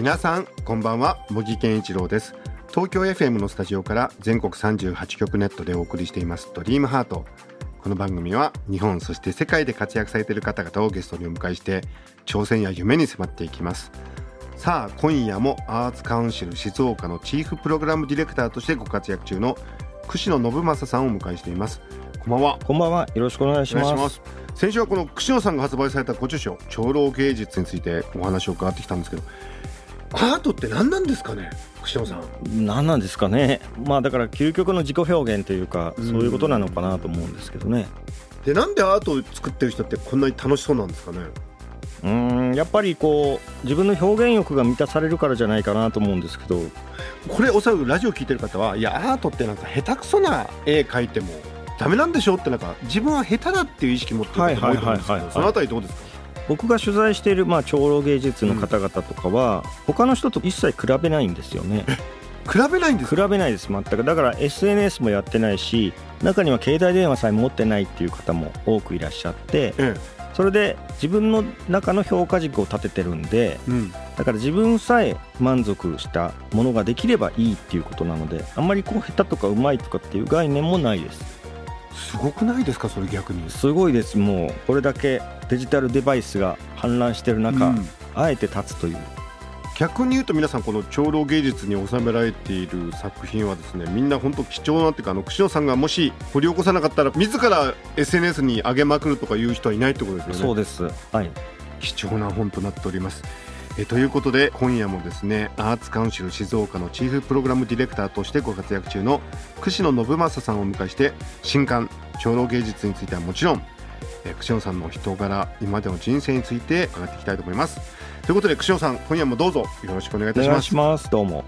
皆さんこんばんは。茂木健一郎です。東京 FM のスタジオから全国38局ネットでお送りしています。ドリームハート。この番組は日本そして世界で活躍されている方々をゲストにお迎えして挑戦や夢に迫っていきます。さあ今夜もアーツカウンシル静岡のチーフプログラムディレクターとしてご活躍中の串野信正さんをお迎えしています。こんばんは。こんばんは。よろしくお願いします。先週はこの串野さんが発売されたご著書長老芸術についてお話を伺ってきたんですけどアートって何なんですかね？串野さん。何なんですかね？まあだから究極の自己表現というか、うん。そういうことなのかなと思うんですけどね。でなんでアートを作ってる人ってこんなに楽しそうなんですかね？うーん、やっぱりこう自分の表現欲が満たされるからじゃないかなと思うんですけど、これおそらくラジオ聞いてる方はいやアートってなんか下手くそな絵描いてもダメなんでしょ？ってなんか自分は下手だっていう意識持ってる方も多いと思うんですけどそのあたりどうですか？僕が取材しているまあ長老芸術の方々とかは、他の人と一切比べないんですよね。比べないんです比べないです全く。だから SNS もやってないし、中には携帯電話さえ持ってないっていう方も多くいらっしゃって、えそれで自分の中の評価軸を立ててるんで。えうんだから自分さえ満足したものができればいいっていうことなのであんまりこう下手とかうまいとかっていう概念もないですすごくないですかそれ逆に。すごいです。もうこれだけデジタルデバイスが氾濫してる中、うん。あえて立つという。逆に言うと皆さんこの長老芸術に収められている作品はですねみんな本当貴重なっていうかあの串野さんがもし掘り起こさなかったら自ら SNS に上げまくるとかいう人はいないってことですよね。そうです。はい。貴重な本となっておりますえということで今夜もですねアーツカウンシル静岡のチーフプログラムディレクターとしてご活躍中の串野信正さんをお迎えして新刊長老芸術についてはもちろんえ串野さんの人柄今までの人生について伺っていきたいと思います。ということで串野さん今夜もどうぞよろしくお願いいたします。します。どうも。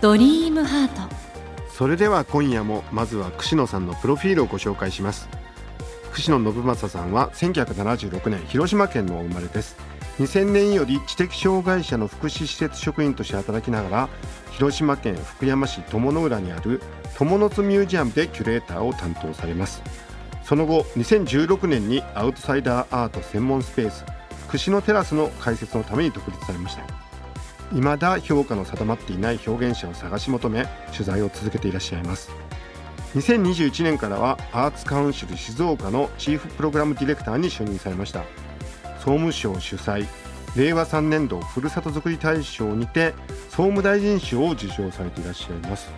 ドリームハート。それでは今夜もまずは串野さんのプロフィールをご紹介します。串野信正さんは1976年広島県のお生まれです2000年より知的障害者の福祉施設職員として働きながら広島県福山市友の浦にある友の津ミュージアムでキュレーターを担当されます。その後2016年にアウトサイダーアート専門スペース串野テラスの開設のために独立されました。未だ評価の定まっていない表現者を探し求め取材を続けていらっしゃいます。2021年からはアーツカウンシル静岡のチーフプログラムディレクターに就任されました。総務省主催令和3年度ふるさとづくり大賞にて総務大臣賞を受賞されていらっしゃいます。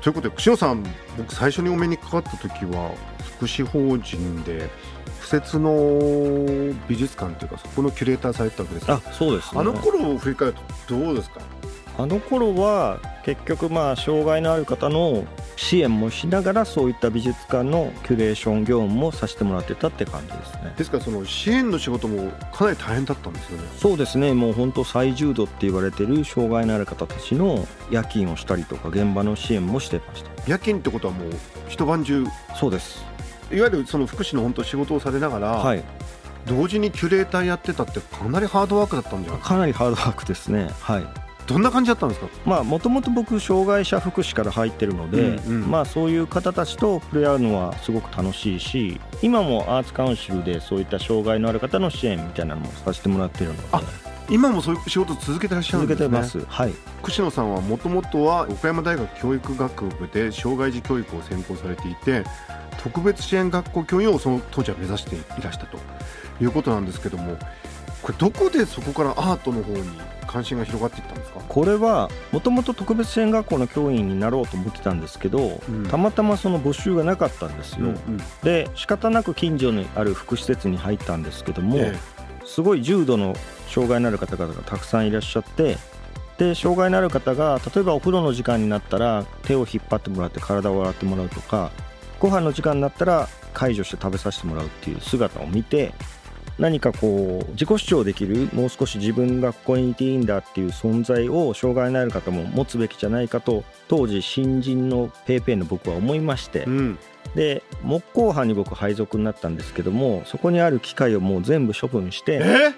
ということで串野さん僕最初にお目にかかった時は福祉法人で敷設の美術館というかそこのキュレーターされてたわけですよ。あそうですね。あの頃を振り返るとどうですか？あの頃は結局まあ障害のある方の支援もしながらそういった美術館のキュレーション業務もさせてもらってたって感じですね。ですからその支援の仕事もかなり大変だったんですよね。そうですね。もう本当最重度って言われてる障害のある方たちの夜勤をしたりとか現場の支援もしてました。夜勤ってことはもう一晩中？そうです。いわゆるその福祉の本当仕事をされながら、はい。同時にキュレーターやってたってかなりハードワークだったんじゃない？かなりハードワークですね。はいどんな感じだったんですか？まあもともと僕障害者福祉から入ってるので、うんうん。まあそういう方たちと触れ合うのはすごく楽しいし今もアーツカウンシルでそういった障害のある方の支援みたいなのもさせてもらってるので。あ今もそういう仕事を続けてらっしゃるんですね。続けてます。はい。串野さんはもともとは岡山大学教育学部で障害児教育を専攻されていて特別支援学校教員をその当時は目指していらしたということなんですけどもこれどこでそこからアートの方に関心が広がっていったんですか？これはもともと特別支援学校の教員になろうと思ってたんですけど、うん。たまたまその募集がなかったんですよ、うんで仕方なく近所にある福祉施設に入ったんですけども、えすごい重度の障害のある方々がたくさんいらっしゃってで障害のある方が例えばお風呂の時間になったら手を引っ張ってもらって体を洗ってもらうとかご飯の時間になったら介助して食べさせてもらうっていう姿を見て何かこう自己主張できるもう少し自分がここにいていいんだっていう存在を障害のある方も持つべきじゃないかと当時新人のペイペイの僕は思いまして。うん。で木工班に僕配属になったんですけどもそこにある機械をもう全部処分してえ？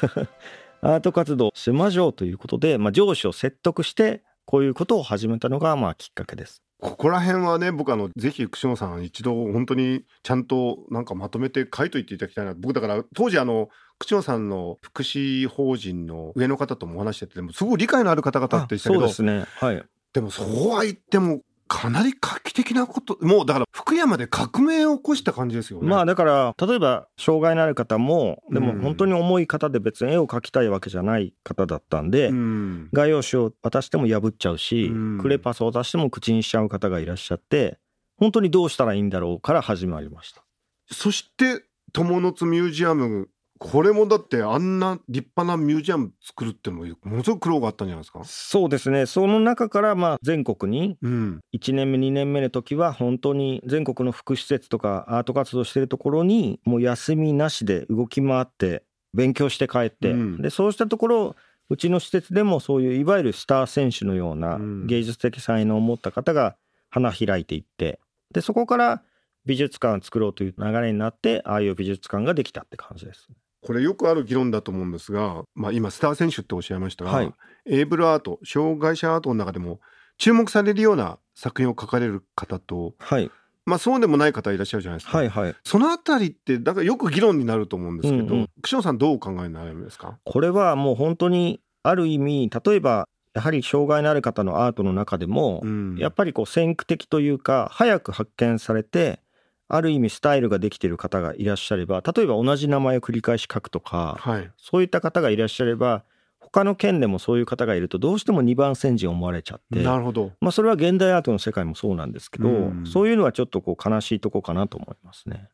アート活動しましょうということで、まあ、上司を説得してこういうことを始めたのがまあきっかけです。ここら辺はね僕あのぜひ串野さん一度本当にちゃんとなんかまとめて書いといていただきたいな。僕だから当時あの串野さんの福祉法人の上の方ともお話しててすごい理解のある方々でしたけどそうですね。はい。でもそうは言ってもかなり画期的なこともうだから福山で革命を起こした感じですよね。まあだから例えば障害のある方もでうんも本当に重い方で別に絵を描きたいわけじゃない方だったんで、うん画用紙を渡しても破っちゃうし、うんクレパスを渡しても口にしちゃう方がいらっしゃって本当にどうしたらいいんだろうから始まりました。そして友の津ミュージアムこれもだってあんな立派なミュージアム作るってのもものすごく苦労があったんじゃないですか？そうですねその中からまあ全国にうん、1年目2年目の時は本当に全国の福祉施設とかアート活動してるところにもう休みなしで動き回って勉強して帰って、うんでそうしたところうちの施設でもそういういわゆるスター選手のようなうん芸術的才能を持った方が花開いていってでそこから美術館を作ろうという流れになってああいう美術館ができたって感じです。これよくある議論だと思うんですが、まあ、今スター選手っておっしゃいましたが、はい。エイブルアート障害者アートの中でも注目されるような作品を描かれる方と、はい。まあ、そうでもない方いらっしゃるじゃないですか。はいはい。そのあたりってだからよく議論になると思うんですけど、うんうん。串野さんどうお考えになるんですか、これはもう本当にある意味例えばやはり障害のある方のアートの中でも、うん。やっぱりこう先駆的というか早く発見されてある意味スタイルができている方がいらっしゃれば例えば同じ名前を繰り返し書くとかはいそういった方がいらっしゃれば他の県でもそういう方がいるとどうしても二番煎じ思われちゃって。なるほど。まあそれは現代アートの世界もそうなんですけど、うんそういうのはちょっとこう悲しいとこかなと思いますね。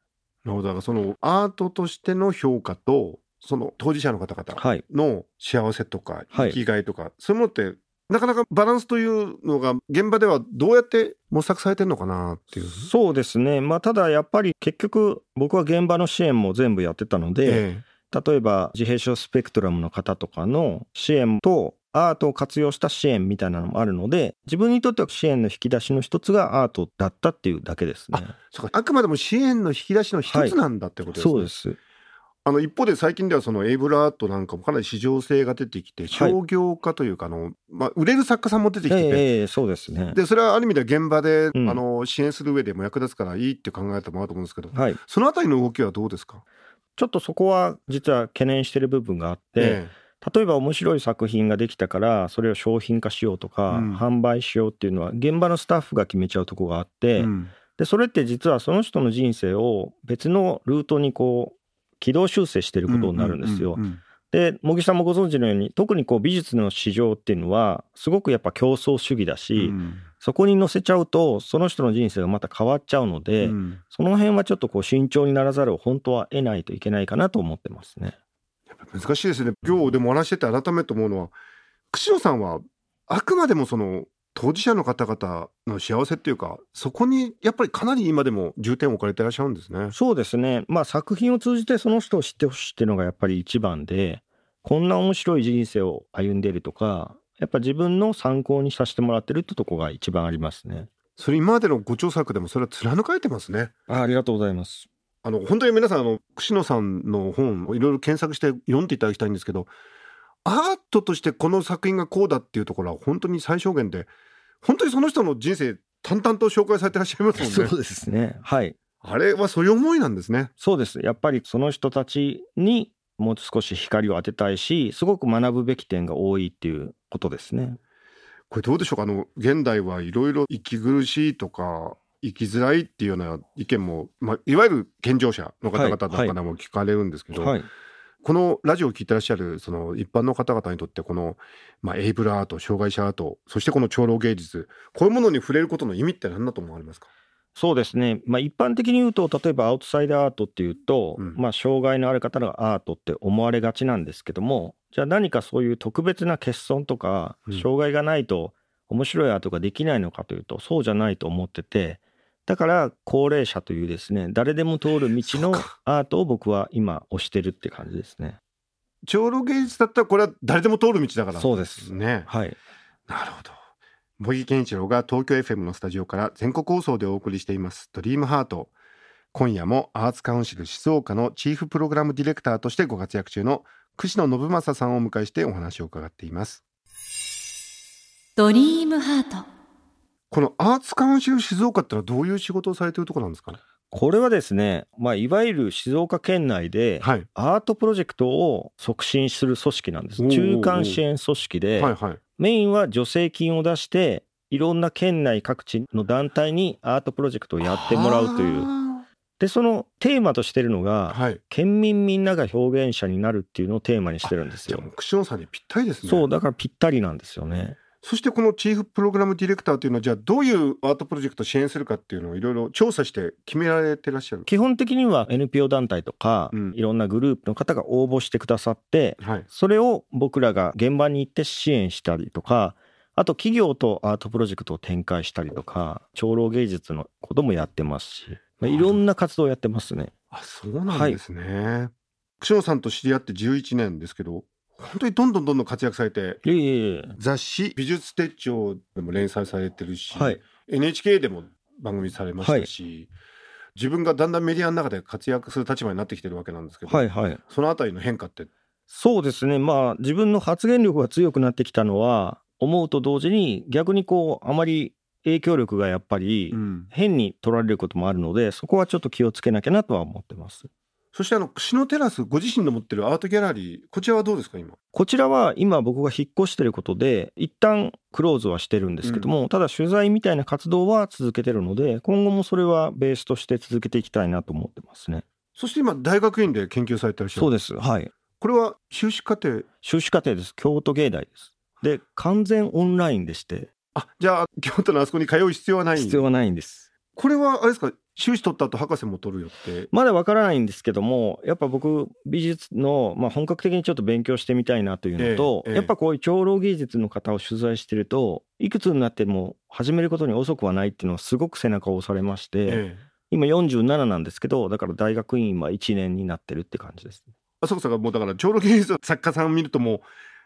なるほどだからそのアートとしての評価とその当事者の方々はい。の幸せとかはい生きがいとか、そういうものってなかなかバランスというのが現場ではどうやって模索されてるのかなっていう。そうですね。まあただやっぱり結局僕は現場の支援も全部やってたので、え例えば自閉症スペクトラムの方とかの支援とアートを活用した支援みたいなのもあるので自分にとっては支援の引き出しの一つがアートだったっていうだけですね。えそうかあくまでも支援の引き出しの一つなんだってことですね。そうです。あの一方で最近ではそのエイブルアートなんかもかなり市場性が出てきて商業化というかあの、まあ、売れる作家さんも出てきてて、ええそうですね。でそれはある意味では現場で、うん。あの支援する上でも役立つからいいって考えてもらうと思うんですけど、はい。そのあたりの動きはどうですか、ちょっとそこは実は懸念してる部分があって、え例えば面白い作品ができたからそれを商品化しようとか、うん。販売しようっていうのは現場のスタッフが決めちゃうとこがあって、でそれって実はその人の人生を別のルートにこう軌道修正してることになるんですよ。うんうんうんで茂木さんもご存知のように特にこう美術の市場っていうのはすごくやっぱ競争主義だし、うんそこに乗せちゃうとその人の人生がまた変わっちゃうので、うんその辺はちょっとこう慎重にならざるを本当は得ないといけないかなと思ってますね。難しいですね今日でもお話ししてて改めて思うのは串野さんはあくまでもその当事者の方々の幸せっていうかそこにやっぱりかなり今でも重点を置かれてらっしゃるんですね。そうですね。まあ作品を通じてその人を知ってほしいっていうのがやっぱり一番で、こんな面白い人生を歩んでいるとか、やっぱ自分の参考にさせてもらってるってとこが一番ありますね。それ今までのご著作でもそれは貫かれてますね。あありがとうございます。あの本当に皆さんあの串野さんの本をいろいろ検索して読んでいただきたいんですけどアートとしてこの作品がこうだっていうところは本当に最小限で本当にその人の人生淡々と紹介されてらっしゃいますもんね。そうですね。はい。あれはそういう思いなんですね。そうです。やっぱりその人たちにもう少し光を当てたいし、すごく学ぶべき点が多いっていうことですね。これどうでしょうか？あの現代はいろいろ息苦しいとか生きづらいっていうような意見も、まあ、いわゆる健常者の方々とかでも聞かれるんですけど、はい。このラジオを聞いてらっしゃるその一般の方々にとってこの、まあ、エイブルアート障害者アートそしてこの長老芸術こういうものに触れることの意味って何だと思われますか？そうですね、まあ、一般的に言うと例えばアウトサイダーアートっていうと、うん。まあ、障害のある方のアートって思われがちなんですけどもじゃあ何かそういう特別な欠損とかうん。障害がないと面白いアートができないのかというとそうじゃないと思っててだから高齢者というですね誰でも通る道のアートを僕は今推してるって感じですね。長老芸術だったらこれは誰でも通る道だから。そうです。ね。はい。なるほど。茂木健一郎が東京 FM のスタジオから全国放送でお送りしています「ドリームハート。今夜もアーツカウンシル静岡のチーフプログラムディレクターとしてご活躍中の串野信正さんをお迎えしてお話を伺っています。ドリームハートこのアーツカウンシル静岡ってのはどういう仕事をされているところなんですかね？これはですね、まあ、いわゆる静岡県内ではい。アートプロジェクトを促進する組織なんです。おー中間支援組織で、はいはい。メインは助成金を出していろんな県内各地の団体にアートプロジェクトをやってもらうという。はでそのテーマとしてるのあがはい。県民みんなが表現者になるっていうのをテーマにしてるんですよ。じゃあさんにぴったりですね。そうだからぴったりなんですよねそしてこのチーフプログラムディレクターというのはじゃあどういうアートプロジェクトを支援するかっていうのをいろいろ調査して決められてらっしゃる基本的には NPO 団体とか、うんいろんなグループの方が応募してくださってはい。それを僕らが現場に行って支援したりとかあと企業とアートプロジェクトを展開したりとか長老芸術のこともやってますし、まあ、い。ろんな活動をやってますね。あそうなんですね、串野さんと知り合って11年ですけど本当にどんどんどんどん活躍されていえいえいえ。雑誌「美術手帳」でも連載されてるし、はい。NHK でも番組されましたし、自分がだんだんメディアの中で活躍する立場になってきてるわけなんですけど、はいはい。そのあたりの変化って？そうですね。まあ自分の発言力が強くなってきたのは思うと同時に逆にこうあまり影響力がやっぱりうん。変に取られることもあるのでそこはちょっと気をつけなきゃなとは思ってます。そしてあの串野テラスご自身の持ってるアートギャラリーこちらはどうですか今？こちらは今僕が引っ越してることで一旦クローズはしてるんですけども、ただ取材みたいな活動は続けてるので今後もそれはベースとして続けていきたいなと思ってますね。そして今大学院で研究されてらっしゃる。そうです。はい。これは修士課程？修士課程です。京都芸大です。で完全オンラインでして。あじゃあ京都のあそこに通う必要はない？必要はないんです。これはあれですか修士取った後博士も取るよって。まだわからないんですけどもやっぱ僕美術の、まあ、本格的にちょっと勉強してみたいなというのと、ええええ。やっぱこういう長老芸術の方を取材してるといくつになっても始めることに遅くはないっていうのはすごく背中を押されまして、ええ。今47なんですけどだから大学院は1年になってるって感じですあそこさんがもうだから長老芸術作家さんを見るともう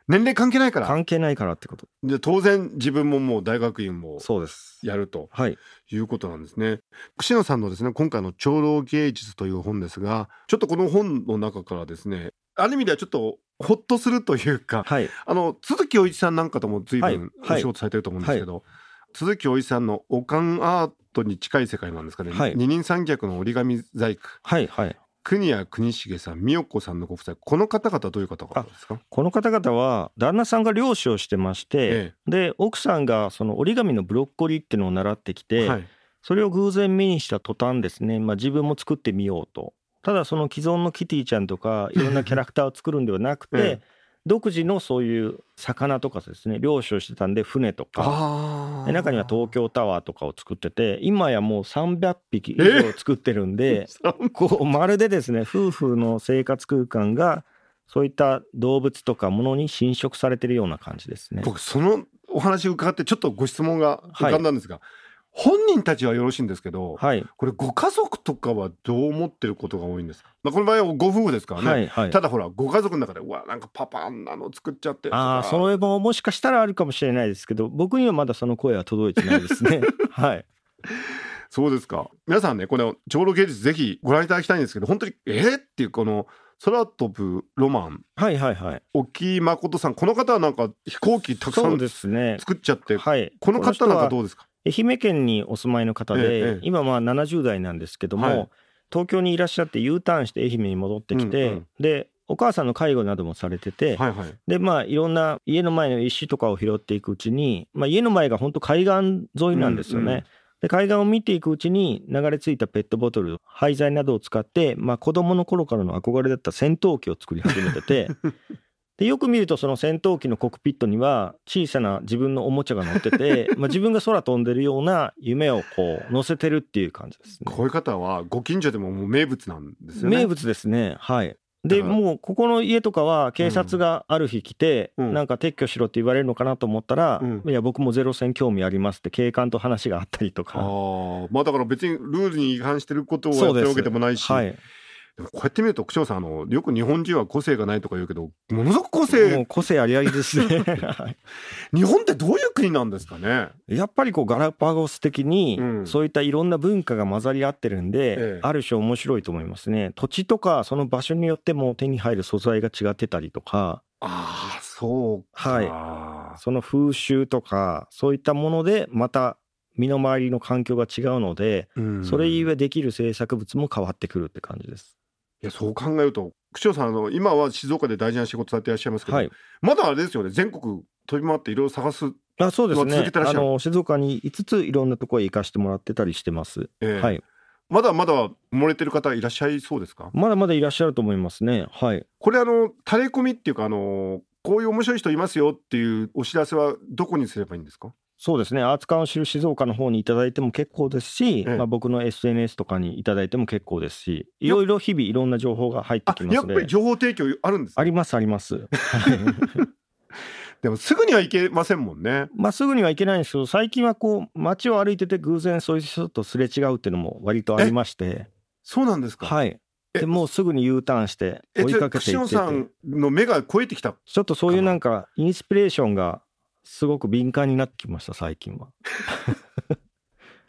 年齢関係ないから。関係ないからってこと。で当然自分ももう大学院もそうです。やるとはい。いうことなんですね。串野さんのですね今回の長老芸術という本ですがちょっとこの本の中からですねある意味ではちょっとほっとするというかはい。あの鈴木お一さんなんかとも随はい。分はい。お仕事されてると思うんですけど、鈴木お一さんのおかんアートに近い世界なんですかね、はい。二人三脚の折り紙細工。はいはい国谷国重さん美代子さんのご夫妻この方々どういう方々ですか？この方々は旦那さんが漁師をしてまして、え。で奥さんがその折り紙のブロッコリーっていうのを習ってきて、はい。それを偶然目にした途端ですね、まあ、自分も作ってみようと。ただその既存のキティちゃんとかいろんなキャラクターを作るんではなくて、ええ独自のそういう魚とかですね漁師をしてたんで船とか。中には東京タワーとかを作ってて今やもう300匹以上作ってるんで、こうまるでですね夫婦の生活空間がそういった動物とかものに侵食されてるような感じですね。僕そのお話を伺ってちょっとご質問が浮かんだんですが、本人たちはよろしいんですけど、はい、これご家族とかはどう思ってることが多いんですか、まあ、この場合はご夫婦ですからね、はいはい。ただほらご家族の中でうわなんかパパあんなの作っちゃってああそれももしかしたらあるかもしれないですけど僕にはまだその声は届いてないですね。はい。そうですか。皆さんねこの長老芸術ぜひご覧いただきたいんですけど本当にえー、っていうこの空飛ぶロマン。はいはいはい。沖誠さんこの方はなんか飛行機たくさんね。作っちゃって、はい。この方なんかうどうですか？愛媛県にお住まいの方で、ええ今まあ70代なんですけども、はい。東京にいらっしゃって U ターンして愛媛に戻ってきて、でお母さんの介護などもされてて、はいはい。でまあいろんな家の前の石とかを拾っていくうちに、まあ、家の前が本当海岸沿いなんですよね。うんうん。で海岸を見ていくうちに流れ着いたペットボトル廃材などを使って、まあ、子供の頃からの憧れだった戦闘機を作り始めてて でよく見るとその戦闘機のコックピットには小さな自分のおもちゃが乗ってて まあ自分が空飛んでるような夢をこう乗せてるっていう感じですね。こういう方はご近所でももう名物なんですよね。名物ですね。はい。でもうここの家とかは警察がある日来て、うん。なんか撤去しろって言われるのかなと思ったら、うん。いや僕もゼロ戦興味ありますって警官と話があったりとあか。あまあだから別にルールに違反してることをやってるわけでもないしはいでもこうやって見ると、口調さん、あの、よく日本人は個性がないとか言うけど、ものすごく個も性う、個性ありありですね。は い日本ってどういう国なんですかね？やっぱりこうガラパゴス的にうん。そういったいろんな文化が混ざり合ってるんで、ええ。ある種面白いと思いますね。土地とかその場所によっても手に入る素材が違ってたりとか。ああ、そうか。はい。その風習とかそういったものでまた身の回りの環境が違うのでうん。それゆえできる制作物も変わってくるって感じです。いや、そう考えると、口調さん、あの、今は静岡で大事な仕事されていらっしゃいますけど、はい、まだあれですよね、全国飛び回っていろいろ探す。あそうですね。あの静岡に5ついろんなところへ行かしてもらってたりしてます。ええ。はい、まだまだ漏れてる方いらっしゃいそうですか？まだまだいらっしゃると思いますね。はい。これあの、垂れ込みっていうか、あの、こういう面白い人いますよっていうお知らせはどこにすればいいんですか？そうですねアーツカウンシル静岡の方にいただいても結構ですし、ええまあ、僕の SNS とかにいただいても結構ですしいろいろ日々いろんな情報が入ってあき、ますのでやっぱり情報提供あるんですねありますあります。はいでもすぐにはいけませんもんね。まあすぐには行けないんですけど最近はこう街を歩いてて偶然そういう人とすれ違うっていうのも割とありましてそうなんですか？はいえでもうすぐに U ターンしてえ、追いかけていっててさんの目が超えてきた。ちょっとそういうなんかインスピレーションがすごく敏感になってきました最近は。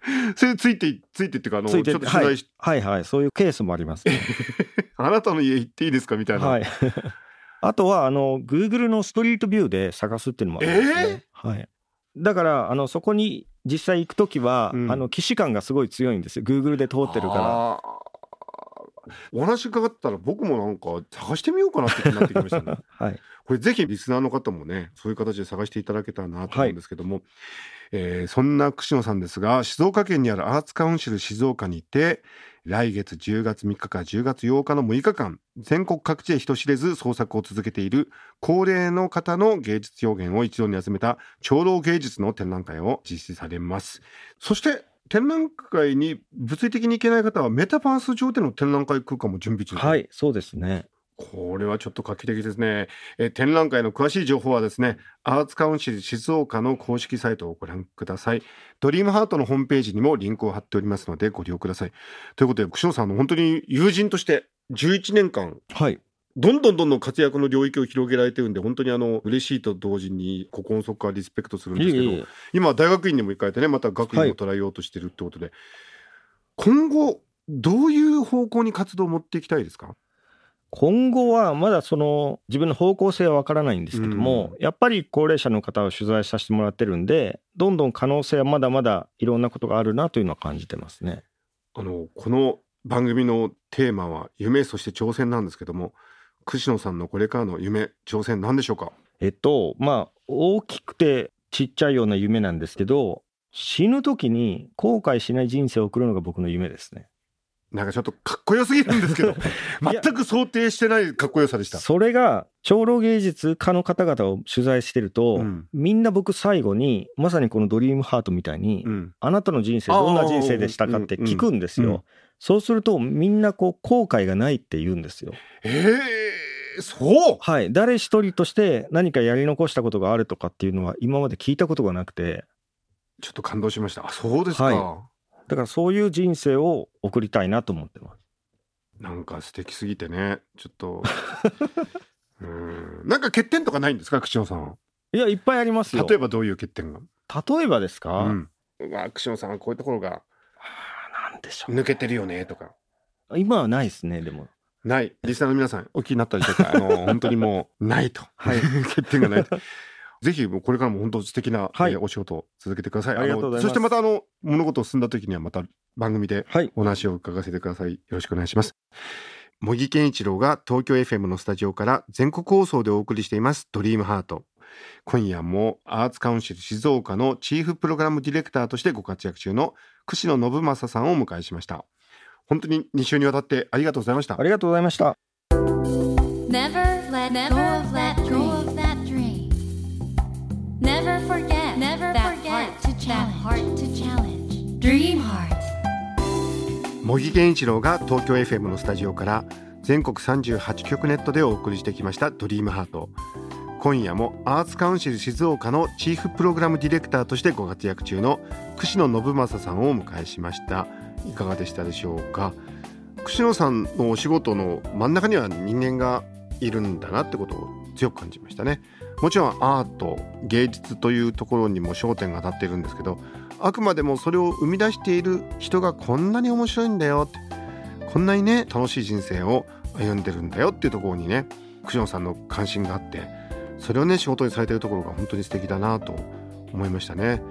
それついて、ついてっていうか、あの、ちょっと取材し、はいはいそういうケースもあります、ね。あなたの家行っていいですかみたいな。はい。あとはあの Google のストリートビューで探すっていうのもありますね。はい。だからあのそこに実際行くときは、うんあの既視感がすごい強いんですよ。Google で通ってるから。お話伺ったら僕もなんか探してみようかなって気になってきましたね。はい。これぜひリスナーの方もね、そういう形で探していただけたらなと思うんですけども、えーそんな串野さんですが、静岡県にあるアーツカウンシル静岡にて、来月10月3日から10月8日の6日間、全国各地で人知れず創作を続けている高齢の方の芸術表現を一堂に集めた長老芸術の展覧会を実施されます。そして、展覧会に物理的に行けない方はメタバース上での展覧会空間も準備中ですはい、そうですね。これはちょっと画期的ですね。えー展覧会の詳しい情報はですね、アーツカウンシル静岡の公式サイトをご覧ください。ドリームハートのホームページにもリンクを貼っておりますのでご利用ください。ということで、串野さんの本当に友人として11年間、はい。どんどんどんどん活躍の領域を広げられてるんで、本当にあの、嬉しいと同時に、ここの底からリスペクトするんですけど、いえいえ今大学院にも行かれてね、また学位も捉えようとしてるってことで、今後、どういう方向に活動を持っていきたいですか？今後はまだその自分の方向性はわからないんですけども、やっぱり高齢者の方を取材させてもらってるんでどんどん可能性はまだまだいろんなことがあるなというのは感じてますね。あのこの番組のテーマは夢そして挑戦なんですけども串野さんのこれからの夢挑戦何でしょうか？えっとまあ大きくてちっちゃいような夢なんですけど死ぬ時に後悔しない人生を送るのが僕の夢ですね。なんかちょっとかっこよすぎるんですけど 全く想定してないかっこよさでした。それが長老芸術家の方々を取材してると、うんみんな僕最後にまさにこの「ドリームハートみたいに、うん、あなたの人生どんな人生でしたかって聞くんですよ。うんうんそうするとみんなこう後悔がないって言うんですよ。えー、そう？はい。誰一人として何かやり残したことがあるとかっていうのは今まで聞いたことがなくて、ちょっと感動しました。あそうですか、はだからそういう人生を送りたいなと思ってます。なんか素敵すぎてねちょっと うんなんか欠点とかないんですか？串野さんはいや、いっぱいありますよ。例えばどういう欠点が？例えばですか、うんうわ串野さんはこういうところがなんでしょ抜けてるよねとかう。今はないですね、でも。ない。リスナーの皆さん、お気になったりとか、あの、本当にもう、ないと。はい 欠点がないと。ぜひ、もうこれからも本当素敵な、はいえーお仕事を続けてください。ありがとうございますのそしてまた、あの、物事を進んだ時には、また番組ではい。お話を伺わせてください。よろしくお願いします。茂木健一郎が東京 FM のスタジオから全国放送でお送りしています、ドリームハート。今夜もアーツカウンシル静岡のチーフプログラムディレクターとしてご活躍中の串野信正さんをお迎えしました。本当に2週にわたってありがとうございましたあ。りがとうございました。茂木健一郎が東京 FM のスタジオから全国38局ネットでお送りしてきましたドリームハート。今夜もアーツカウンシル静岡のチーフプログラムディレクターとしてご活躍中の串野信正さんをお迎えしました。いかがでしたでしょうか？串野さんのお仕事の真ん中には人間がいるんだなってことを強く感じましたね。もちろんアート芸術というところにも焦点が当たっているんですけどあくまでもそれを生み出している人がこんなに面白いんだよ。ってこんなにね楽しい人生を歩んでるんだよっていうところにね串野さんの関心があってそれをね仕事にされてるところが本当に素敵だなと思いましたね。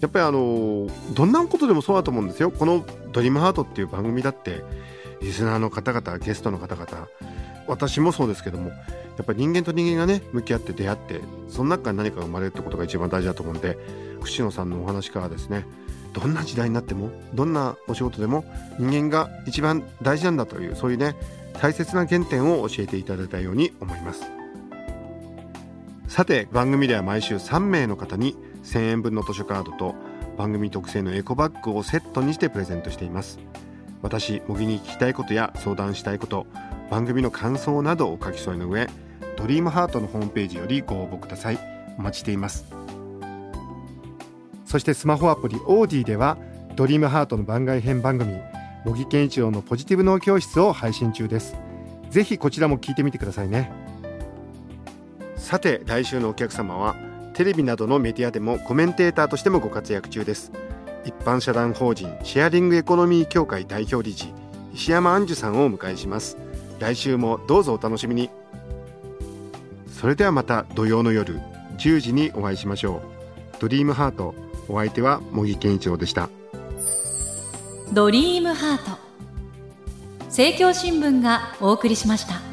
やっぱりあのどんなことでもそうだと思うんですよ。この「ドリームハートっていう番組だってリスナーの方々ゲストの方々私もそうですけどもやっぱり人間と人間がね向き合って出会ってその中から何かが生まれるってことが一番大事だと思うんで串野さんのお話からですねどんな時代になってもどんなお仕事でも人間が一番大事なんだというそういうね大切な原点を教えていただいたように思います。さて番組では毎週3名の方に1000円分の図書カードと番組特製のエコバッグをセットにしてプレゼントしています。私茂木に聞きたいことや相談したいこと番組の感想などをお書き添えの上ドリームハートのホームページよりご応募ください。お待ちしています。そしてスマホアプリオーディではドリームハートの番外編番組茂木健一郎のポジティブ脳教室を配信中です。ぜひこちらも聞いてみてくださいね。さて来週のお客様はテレビなどのメディアでもコメンテーターとしてもご活躍中です。一般社団法人シェアリングエコノミー協会代表理事石山杏樹さんをお迎えします。来週もどうぞお楽しみに。それではまた土曜の夜10時にお会いしましょう。ドリームハートお相手は茂木健一郎でした。ドリームハート。政教新聞がお送りしました。